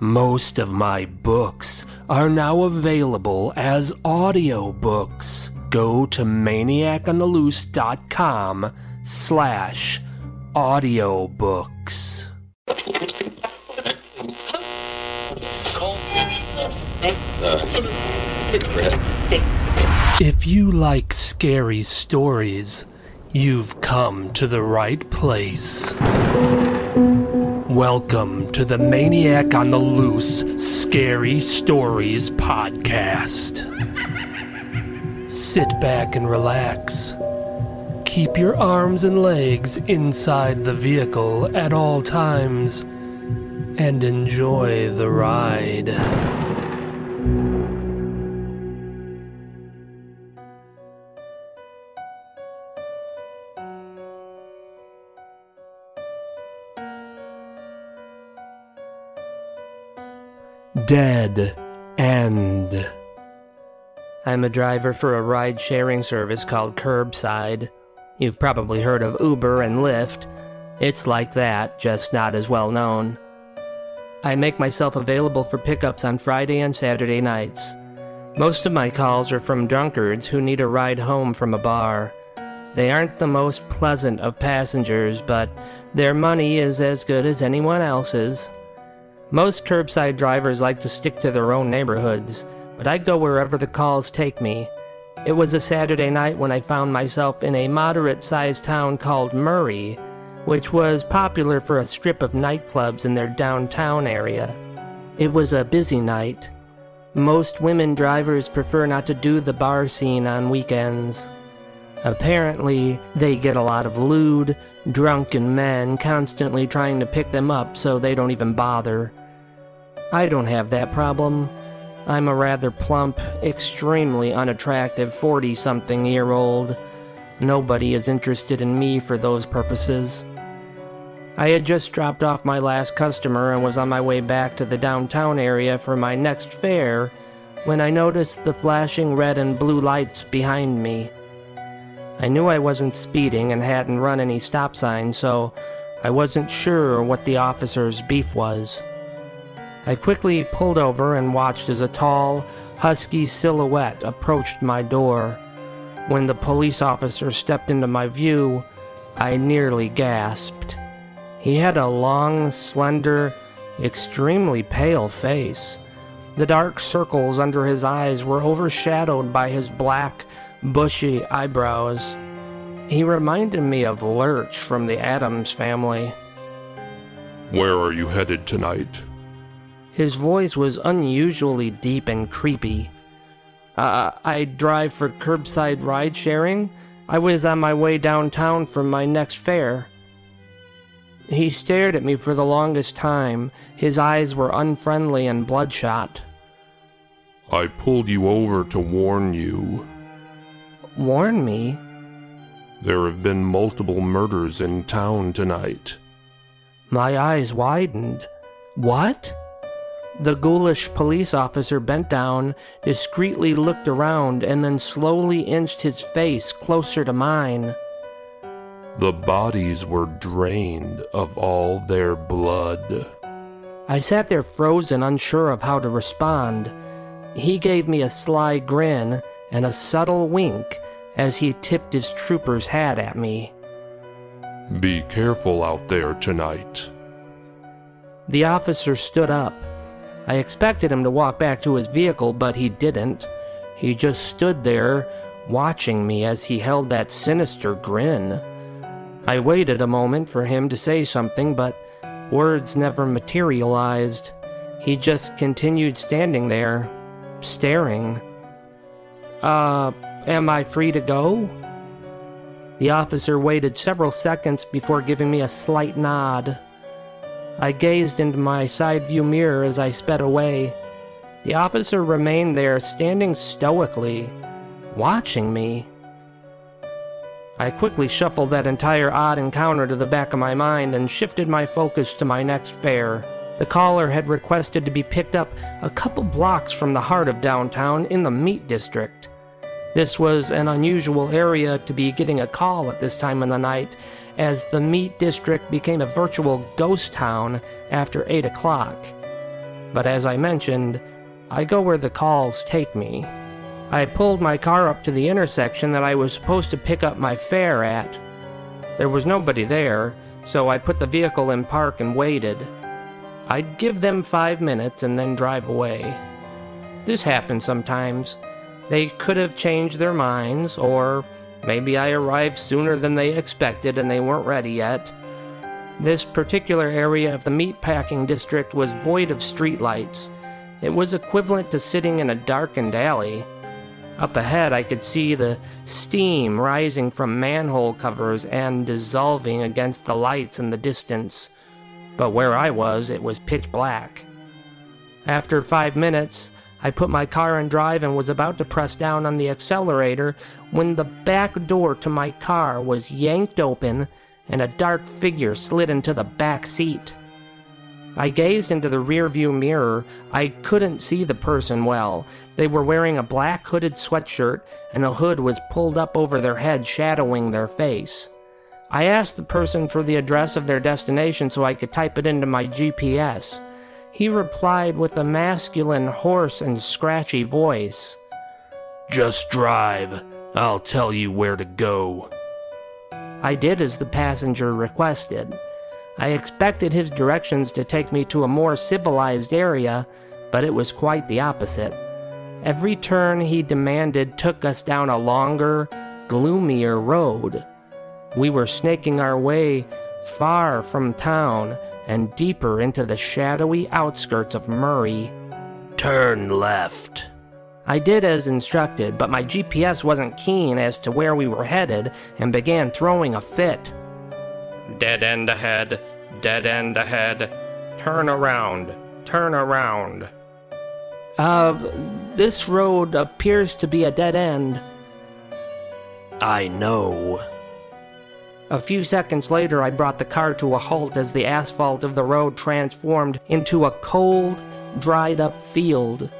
Most of my books are now available as audiobooks. Go to maniacontheloose.com slash audiobooks. If you like scary stories, you've come to the right place. Welcome to the Maniac on the Loose Scary Stories podcast. Sit back and relax. Keep your arms and legs inside the vehicle at all times and enjoy the ride. Dead End. I'm a driver for a ride sharing service called Curbside. You've probably heard of Uber and Lyft. It's like that, just not as well known. I make myself available for pickups on Friday and Saturday nights. Most of my calls are from drunkards who need a ride home from a bar. They aren't the most pleasant of passengers, but their money is as good as anyone else's. Most curbside drivers like to stick to their own neighborhoods, but I go wherever the calls take me. It was a Saturday night when I found myself in a moderate sized town called Murray, which was popular for a strip of nightclubs in their downtown area. It was a busy night. Most women drivers prefer not to do the bar scene on weekends. Apparently, they get a lot of lewd, drunken men constantly trying to pick them up so they don't even bother. I don't have that problem. I'm a rather plump, extremely unattractive 40 something year old. Nobody is interested in me for those purposes. I had just dropped off my last customer and was on my way back to the downtown area for my next fare when I noticed the flashing red and blue lights behind me. I knew I wasn't speeding and hadn't run any stop signs, so I wasn't sure what the officer's beef was. I quickly pulled over and watched as a tall, husky silhouette approached my door. When the police officer stepped into my view, I nearly gasped. He had a long, slender, extremely pale face. The dark circles under his eyes were overshadowed by his black, bushy eyebrows. He reminded me of Lurch from the Addams family. Where are you headed tonight? His voice was unusually deep and creepy. Uh, I drive for curbside ride sharing. I was on my way downtown for my next fare. He stared at me for the longest time. His eyes were unfriendly and bloodshot. I pulled you over to warn you. Warn me? There have been multiple murders in town tonight. My eyes widened. What? The ghoulish police officer bent down, discreetly looked around, and then slowly inched his face closer to mine. The bodies were drained of all their blood. I sat there frozen, unsure of how to respond. He gave me a sly grin and a subtle wink as he tipped his trooper's hat at me. Be careful out there tonight. The officer stood up. I expected him to walk back to his vehicle, but he didn't. He just stood there, watching me as he held that sinister grin. I waited a moment for him to say something, but words never materialized. He just continued standing there, staring. Uh, am I free to go? The officer waited several seconds before giving me a slight nod. I gazed into my side view mirror as I sped away. The officer remained there, standing stoically, watching me. I quickly shuffled that entire odd encounter to the back of my mind and shifted my focus to my next fare. The caller had requested to be picked up a couple blocks from the heart of downtown in the meat district. This was an unusual area to be getting a call at this time of the night, as the meat district became a virtual ghost town after 8 o'clock. But as I mentioned, I go where the calls take me. I pulled my car up to the intersection that I was supposed to pick up my fare at. There was nobody there, so I put the vehicle in park and waited. I'd give them five minutes and then drive away. This happens sometimes. They could have changed their minds, or maybe I arrived sooner than they expected and they weren't ready yet. This particular area of the meatpacking district was void of streetlights. It was equivalent to sitting in a darkened alley. Up ahead, I could see the steam rising from manhole covers and dissolving against the lights in the distance. But where I was, it was pitch black. After five minutes, I put my car in drive and was about to press down on the accelerator when the back door to my car was yanked open and a dark figure slid into the back seat. I gazed into the rearview mirror. I couldn't see the person well. They were wearing a black hooded sweatshirt, and the hood was pulled up over their head, shadowing their face. I asked the person for the address of their destination so I could type it into my GPS. He replied with a masculine, hoarse, and scratchy voice Just drive. I'll tell you where to go. I did as the passenger requested. I expected his directions to take me to a more civilized area, but it was quite the opposite. Every turn he demanded took us down a longer, gloomier road. We were snaking our way far from town and deeper into the shadowy outskirts of Murray. Turn left. I did as instructed, but my GPS wasn't keen as to where we were headed and began throwing a fit. Dead end ahead, dead end ahead. Turn around, turn around. Uh, this road appears to be a dead end. I know. A few seconds later, I brought the car to a halt as the asphalt of the road transformed into a cold, dried up field.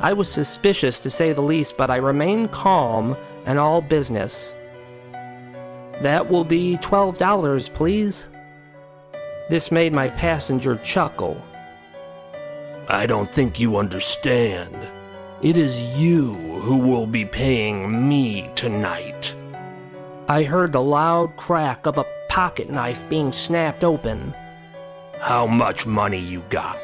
I was suspicious to say the least, but I remained calm and all business. That will be $12, please. This made my passenger chuckle. I don't think you understand. It is you who will be paying me tonight. I heard the loud crack of a pocket knife being snapped open. How much money you got?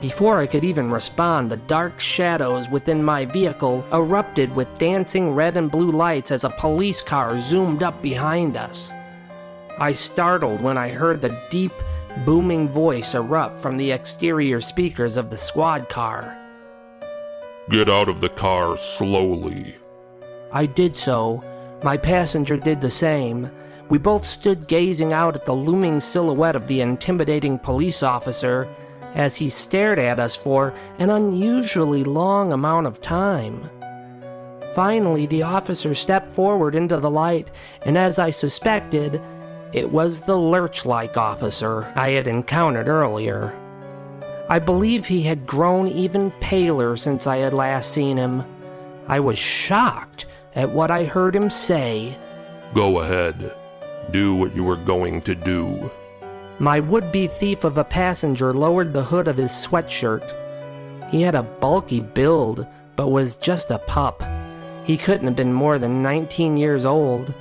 Before I could even respond, the dark shadows within my vehicle erupted with dancing red and blue lights as a police car zoomed up behind us. I startled when I heard the deep, booming voice erupt from the exterior speakers of the squad car. Get out of the car slowly. I did so. My passenger did the same. We both stood gazing out at the looming silhouette of the intimidating police officer as he stared at us for an unusually long amount of time. Finally, the officer stepped forward into the light, and as I suspected, it was the lurch like officer I had encountered earlier. I believe he had grown even paler since I had last seen him. I was shocked at what I heard him say. Go ahead. Do what you were going to do. My would be thief of a passenger lowered the hood of his sweatshirt. He had a bulky build, but was just a pup. He couldn't have been more than 19 years old.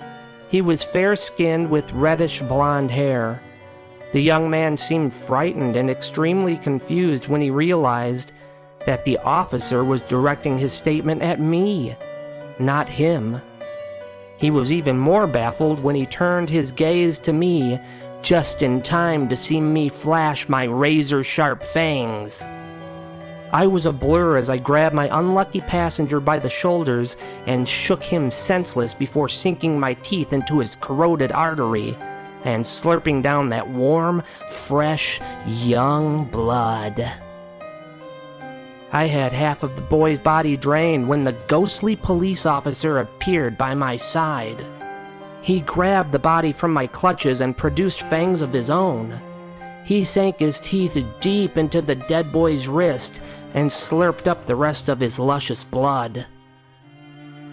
He was fair skinned with reddish blonde hair. The young man seemed frightened and extremely confused when he realized that the officer was directing his statement at me, not him. He was even more baffled when he turned his gaze to me just in time to see me flash my razor sharp fangs. I was a blur as I grabbed my unlucky passenger by the shoulders and shook him senseless before sinking my teeth into his carotid artery and slurping down that warm, fresh, young blood. I had half of the boy's body drained when the ghostly police officer appeared by my side. He grabbed the body from my clutches and produced fangs of his own. He sank his teeth deep into the dead boy's wrist and slurped up the rest of his luscious blood.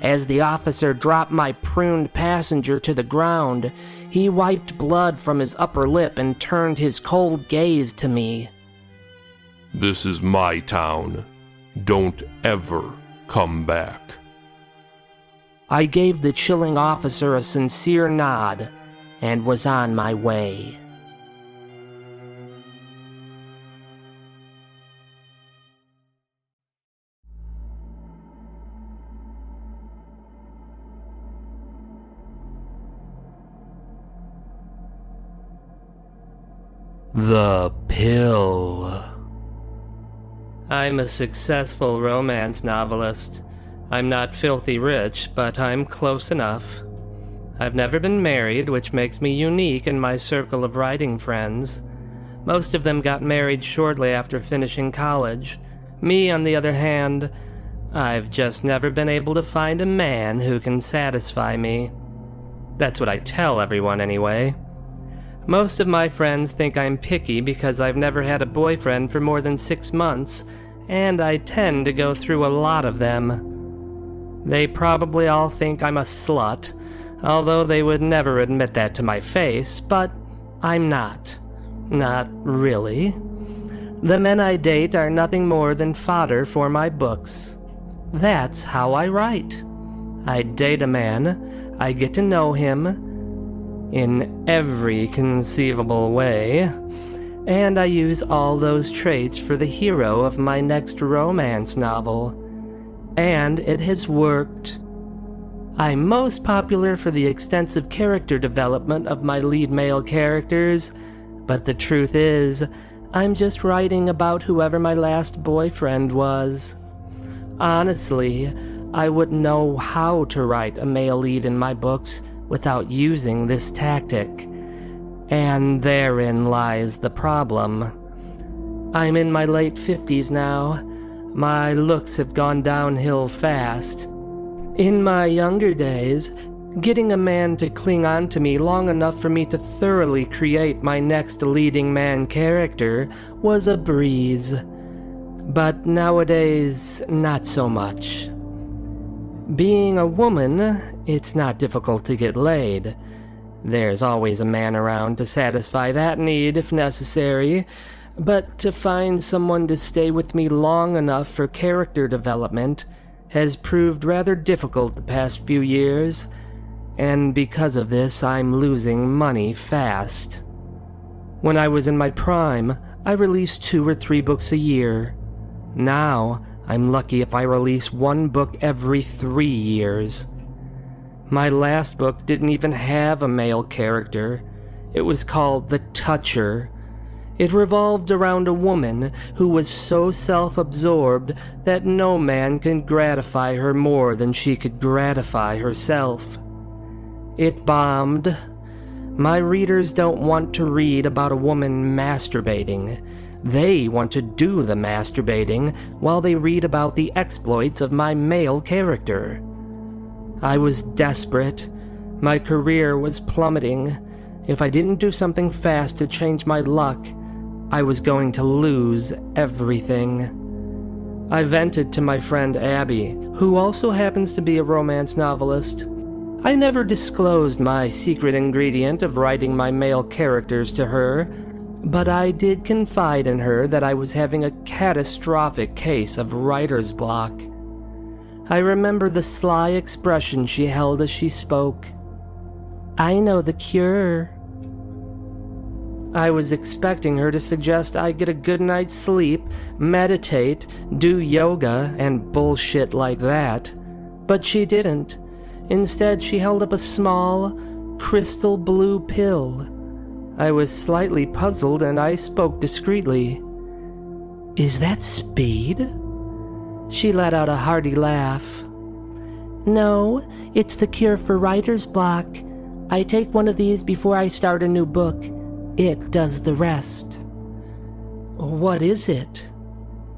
As the officer dropped my pruned passenger to the ground, he wiped blood from his upper lip and turned his cold gaze to me. This is my town. Don't ever come back. I gave the chilling officer a sincere nod and was on my way. The pill. I'm a successful romance novelist. I'm not filthy rich, but I'm close enough. I've never been married, which makes me unique in my circle of writing friends. Most of them got married shortly after finishing college. Me, on the other hand, I've just never been able to find a man who can satisfy me. That's what I tell everyone, anyway. Most of my friends think I'm picky because I've never had a boyfriend for more than six months, and I tend to go through a lot of them. They probably all think I'm a slut, although they would never admit that to my face, but I'm not. Not really. The men I date are nothing more than fodder for my books. That's how I write. I date a man, I get to know him, in every conceivable way, and I use all those traits for the hero of my next romance novel. And it has worked. I'm most popular for the extensive character development of my lead male characters, but the truth is, I'm just writing about whoever my last boyfriend was. Honestly, I wouldn't know how to write a male lead in my books without using this tactic. And therein lies the problem. I'm in my late 50s now. My looks have gone downhill fast. In my younger days, getting a man to cling on to me long enough for me to thoroughly create my next leading man character was a breeze. But nowadays, not so much. Being a woman, it's not difficult to get laid. There's always a man around to satisfy that need if necessary, but to find someone to stay with me long enough for character development has proved rather difficult the past few years, and because of this, I'm losing money fast. When I was in my prime, I released two or three books a year. Now, I'm lucky if I release one book every three years. My last book didn't even have a male character. It was called The Toucher. It revolved around a woman who was so self absorbed that no man could gratify her more than she could gratify herself. It bombed. My readers don't want to read about a woman masturbating. They want to do the masturbating while they read about the exploits of my male character. I was desperate. My career was plummeting. If I didn't do something fast to change my luck, I was going to lose everything. I vented to my friend Abby, who also happens to be a romance novelist. I never disclosed my secret ingredient of writing my male characters to her, but I did confide in her that I was having a catastrophic case of writer's block. I remember the sly expression she held as she spoke. I know the cure. I was expecting her to suggest I get a good night's sleep, meditate, do yoga, and bullshit like that. But she didn't. Instead, she held up a small, crystal blue pill. I was slightly puzzled and I spoke discreetly. Is that speed? She let out a hearty laugh. No, it's the cure for writer's block. I take one of these before I start a new book. It does the rest. What is it?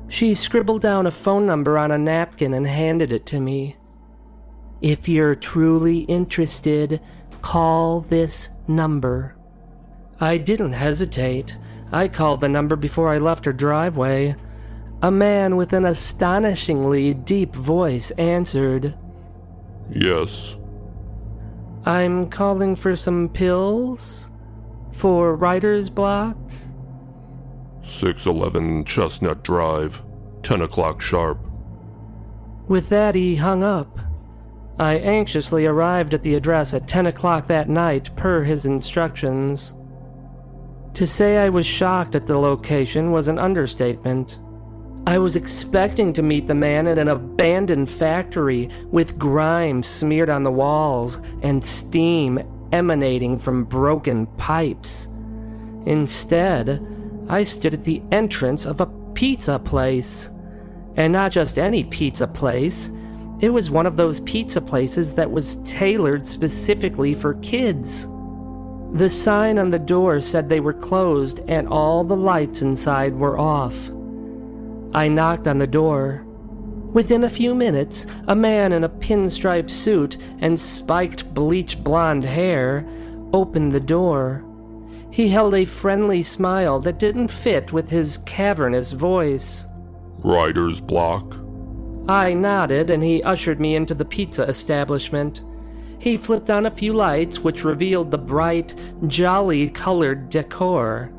She scribbled down a phone number on a napkin and handed it to me. If you're truly interested, call this number. I didn't hesitate. I called the number before I left her driveway. A man with an astonishingly deep voice answered. Yes. I'm calling for some pills? For writer's block? 611 Chestnut Drive, 10 o'clock sharp. With that, he hung up. I anxiously arrived at the address at 10 o'clock that night, per his instructions. To say I was shocked at the location was an understatement. I was expecting to meet the man at an abandoned factory with grime smeared on the walls and steam emanating from broken pipes. Instead, I stood at the entrance of a pizza place. And not just any pizza place, it was one of those pizza places that was tailored specifically for kids. The sign on the door said they were closed and all the lights inside were off. I knocked on the door. Within a few minutes, a man in a pinstripe suit and spiked bleach blonde hair opened the door. He held a friendly smile that didn't fit with his cavernous voice. Writer's block? I nodded and he ushered me into the pizza establishment. He flipped on a few lights which revealed the bright, jolly colored decor.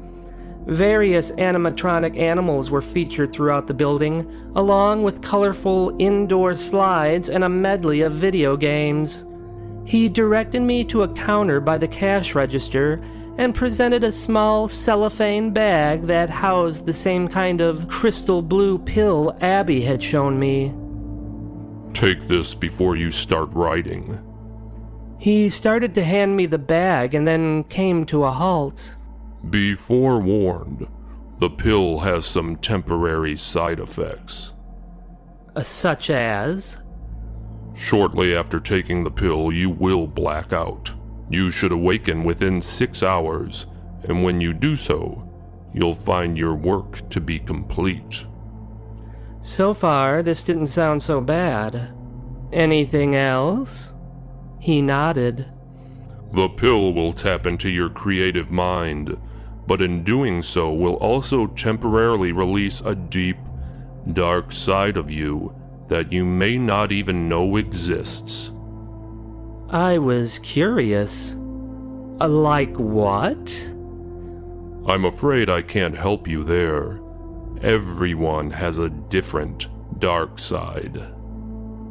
Various animatronic animals were featured throughout the building, along with colorful indoor slides and a medley of video games. He directed me to a counter by the cash register and presented a small cellophane bag that housed the same kind of crystal blue pill Abby had shown me. Take this before you start writing. He started to hand me the bag and then came to a halt. Be forewarned, the pill has some temporary side effects. Uh, such as? Shortly after taking the pill, you will black out. You should awaken within six hours, and when you do so, you'll find your work to be complete. So far, this didn't sound so bad. Anything else? He nodded. The pill will tap into your creative mind, but in doing so will also temporarily release a deep, dark side of you that you may not even know exists. I was curious. Uh, like what? I'm afraid I can't help you there. Everyone has a different dark side.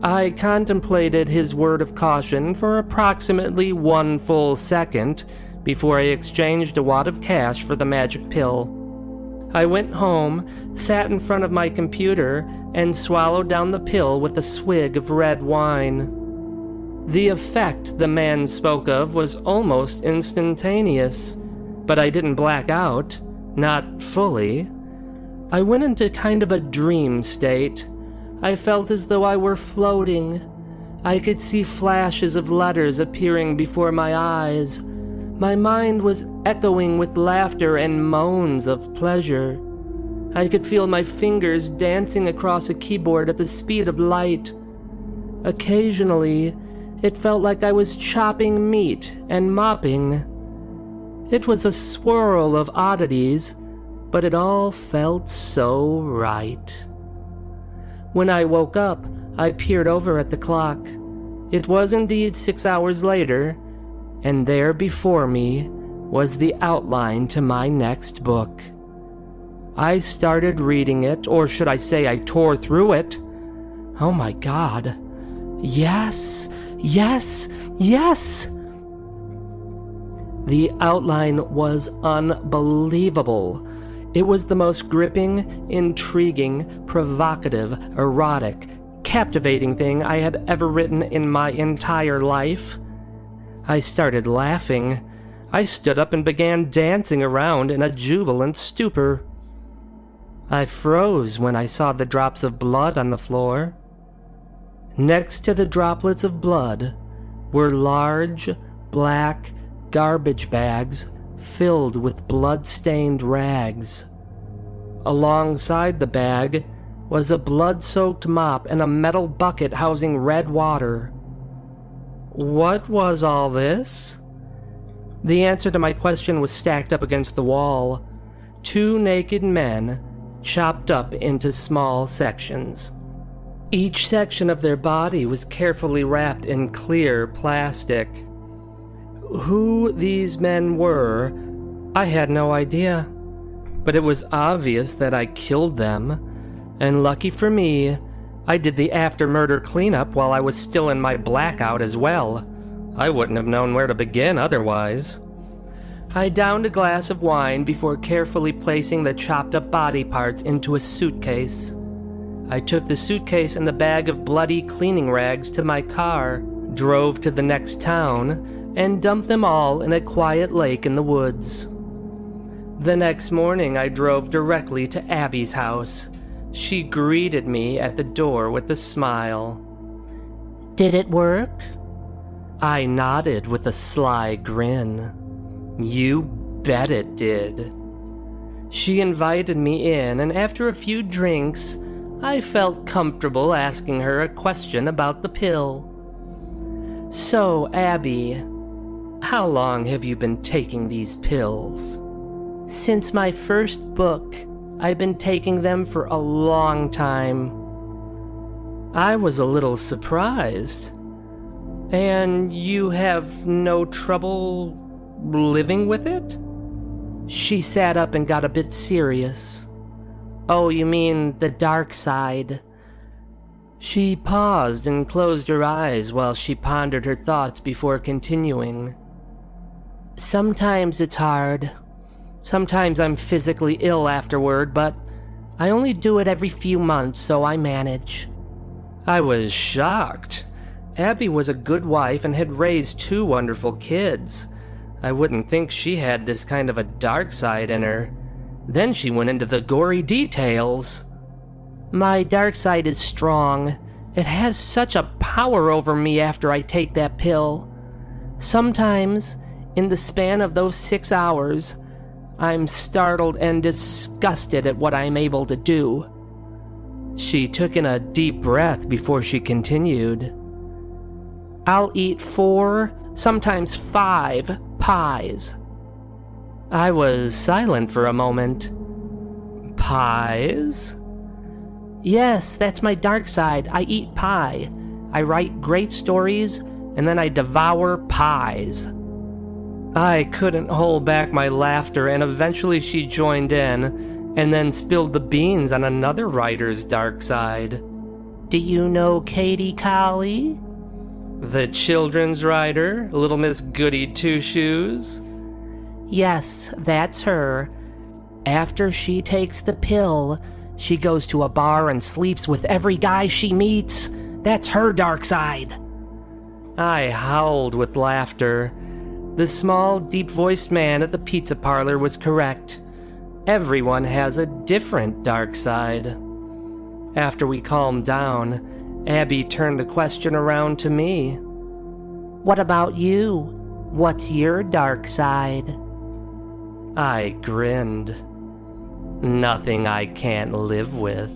I contemplated his word of caution for approximately one full second before I exchanged a wad of cash for the magic pill. I went home, sat in front of my computer, and swallowed down the pill with a swig of red wine. The effect the man spoke of was almost instantaneous, but I didn't black out, not fully. I went into kind of a dream state. I felt as though I were floating. I could see flashes of letters appearing before my eyes. My mind was echoing with laughter and moans of pleasure. I could feel my fingers dancing across a keyboard at the speed of light. Occasionally, it felt like I was chopping meat and mopping. It was a swirl of oddities, but it all felt so right. When I woke up, I peered over at the clock. It was indeed six hours later, and there before me was the outline to my next book. I started reading it, or should I say, I tore through it. Oh my god. Yes, yes, yes! The outline was unbelievable. It was the most gripping, intriguing, provocative, erotic, captivating thing I had ever written in my entire life. I started laughing. I stood up and began dancing around in a jubilant stupor. I froze when I saw the drops of blood on the floor. Next to the droplets of blood were large, black garbage bags filled with blood-stained rags. Alongside the bag was a blood-soaked mop and a metal bucket housing red water. What was all this? The answer to my question was stacked up against the wall. Two naked men, chopped up into small sections. Each section of their body was carefully wrapped in clear plastic. Who these men were, I had no idea. but it was obvious that I killed them. And lucky for me, I did the after murder cleanup while I was still in my blackout as well. I wouldn't have known where to begin otherwise. I downed a glass of wine before carefully placing the chopped up body parts into a suitcase. I took the suitcase and the bag of bloody cleaning rags to my car, drove to the next town, and dumped them all in a quiet lake in the woods. The next morning, I drove directly to Abby's house. She greeted me at the door with a smile. Did it work? I nodded with a sly grin. You bet it did. She invited me in, and after a few drinks, I felt comfortable asking her a question about the pill. So, Abby, how long have you been taking these pills? Since my first book, I've been taking them for a long time. I was a little surprised. And you have no trouble living with it? She sat up and got a bit serious. Oh, you mean the dark side? She paused and closed her eyes while she pondered her thoughts before continuing. Sometimes it's hard. Sometimes I'm physically ill afterward, but I only do it every few months, so I manage. I was shocked. Abby was a good wife and had raised two wonderful kids. I wouldn't think she had this kind of a dark side in her. Then she went into the gory details. My dark side is strong. It has such a power over me after I take that pill. Sometimes, in the span of those six hours, I'm startled and disgusted at what I'm able to do. She took in a deep breath before she continued. I'll eat four, sometimes five, pies. I was silent for a moment. Pies? Yes, that's my dark side. I eat pie. I write great stories, and then I devour pies. I couldn't hold back my laughter, and eventually she joined in, and then spilled the beans on another writer's dark side. Do you know Katie Colley? The children's writer, Little Miss Goody Two Shoes? Yes, that's her. After she takes the pill, she goes to a bar and sleeps with every guy she meets. That's her dark side. I howled with laughter. The small, deep voiced man at the pizza parlor was correct. Everyone has a different dark side. After we calmed down, Abby turned the question around to me. What about you? What's your dark side? I grinned. Nothing I can't live with.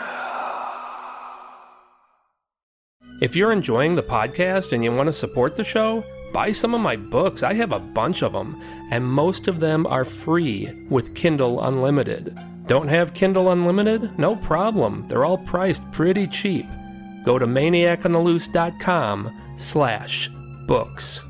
If you're enjoying the podcast and you want to support the show, buy some of my books. I have a bunch of them, and most of them are free with Kindle Unlimited. Don't have Kindle Unlimited? No problem. They're all priced pretty cheap. Go to maniacontheloose.com slash books.